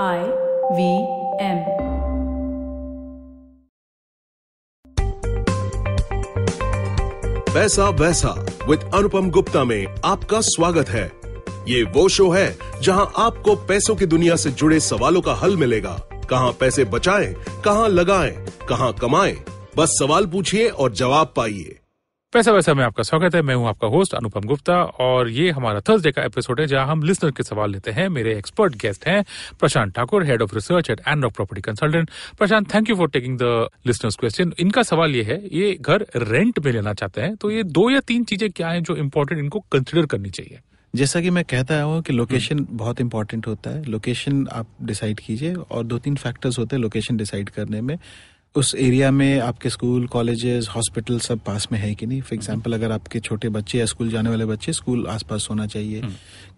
I V M पैसा वैसा with अनुपम गुप्ता में आपका स्वागत है। ये वो शो है जहाँ आपको पैसों की दुनिया से जुड़े सवालों का हल मिलेगा। कहाँ पैसे बचाएँ, कहाँ लगाएँ, कहाँ कमाएँ, बस सवाल पूछिए और जवाब पाइए। पैसा वैसा में आपका स्वागत है। मैं हूँ आपका होस्ट अनुपम गुप्ता और ये हमारा थर्सडे का एपिसोड है जहाँ हम लिसनर के सवाल लेते हैं। मेरे एक्सपर्ट गेस्ट हैं Prashant Thakur head of research at Anarock property consultant Prashant thank you for taking the listeners question इनका सवाल ये है ये घर रेंट में लेना चाहते हैं तो ये दो या तीन चीज़ें क्या है जो इम्पोर्टेंट इनको कंसिडर करनी चाहिए? जैसा कि मैं कहता हूँ कि लोकेशन बहुत इंपॉर्टेंट होता है। लोकेशन आप डिसाइड कीजिए और दो तीन फैक्टर्स होते हैं लोकेशन डिसाइड करने में। उस एरिया में आपके स्कूल कॉलेजेस हॉस्पिटल सब पास में है कि नहीं? फॉर एग्जांपल अगर आपके छोटे बच्चे या स्कूल जाने वाले बच्चे स्कूल आसपास होना चाहिए।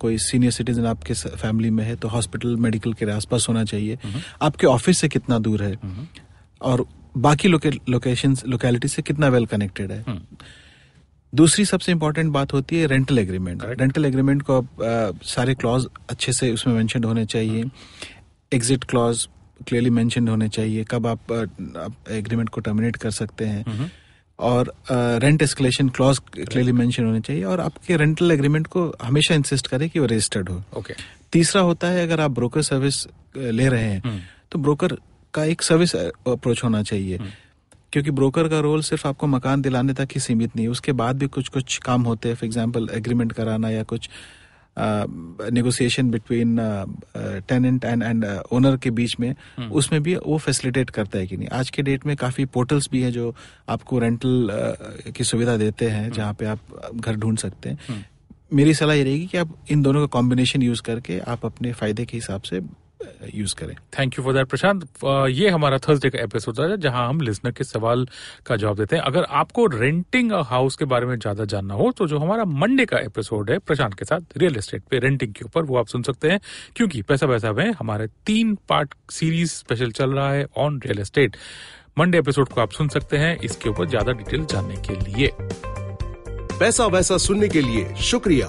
कोई सीनियर सिटीजन आपके फैमिली में है तो हॉस्पिटल मेडिकल के आसपास होना चाहिए। आपके ऑफ़िस से कितना दूर है? और बाकी लोकेशन लोकेलिटी से कितना वेल कनेक्टेड है? दूसरी सबसे इंपॉर्टेंट बात होती है रेंटल एग्रीमेंट रेंटल एग्रीमेंट को आप सारे क्लॉज अच्छे से उसमें मेंशन होने चाहिए। एग्जिट क्लॉज क्लियरली मेंशन होने चाहिए कब आप एग्रीमेंट को टर्मिनेट कर सकते हैं। और rent escalation clause clearly mention होने चाहिए और आपके रेंटल एग्रीमेंट को हमेशा इंसिस्ट करें कि वो रजिस्टर्ड हो। ओके तीसरा होता है अगर आप ब्रोकर सर्विस ले रहे हैं तो ब्रोकर का एक सर्विस अप्रोच होना चाहिए। क्योंकि ब्रोकर का रोल सिर्फ़ आपको मकान दिलाने तक ही सीमित नहीं है उसके बाद भी कुछ कुछ काम होते हैं फॉर एग्ज़ाम्पल एग्रीमेंट कराना या कुछ negotiation between tenant and and owner के बीच में उसमें भी वो फैसिलिटेट करता है कि नहीं। आज के डेट में काफ़ी पोर्टल्स भी हैं जो आपको रेंटल uh, की सुविधा देते हैं जहाँ पे आप घर ढूंढ सकते हैं। मेरी सलाह ये रहेगी कि आप इन दोनों का कॉम्बिनेशन यूज़ करके आप अपने फ़ायदे के हिसाब से यूज़ करें। Thank you for that Prashant ये हमारा थर्सडे का एपिसोड है जहाँ हम लिसनर के सवाल का जवाब देते हैं। अगर आपको रेंटिंग हाउस के बारे में ज़्यादा जानना हो तो जो हमारा मंडे का एपिसोड है प्रशांत के साथ रियल एस्टेट पे रेंटिंग के ऊपर वो आप सुन सकते हैं क्योंकि पैसा पैसा में हमारे तीन पार्ट सीरीज़ स्पेशल चल रहा है on real estate Monday episode को आप सुन सकते हैं इसके ऊपर ज़्यादा डिटेल जानने के लिए। पैसा वैसा सुनने के लिए शुक्रिया।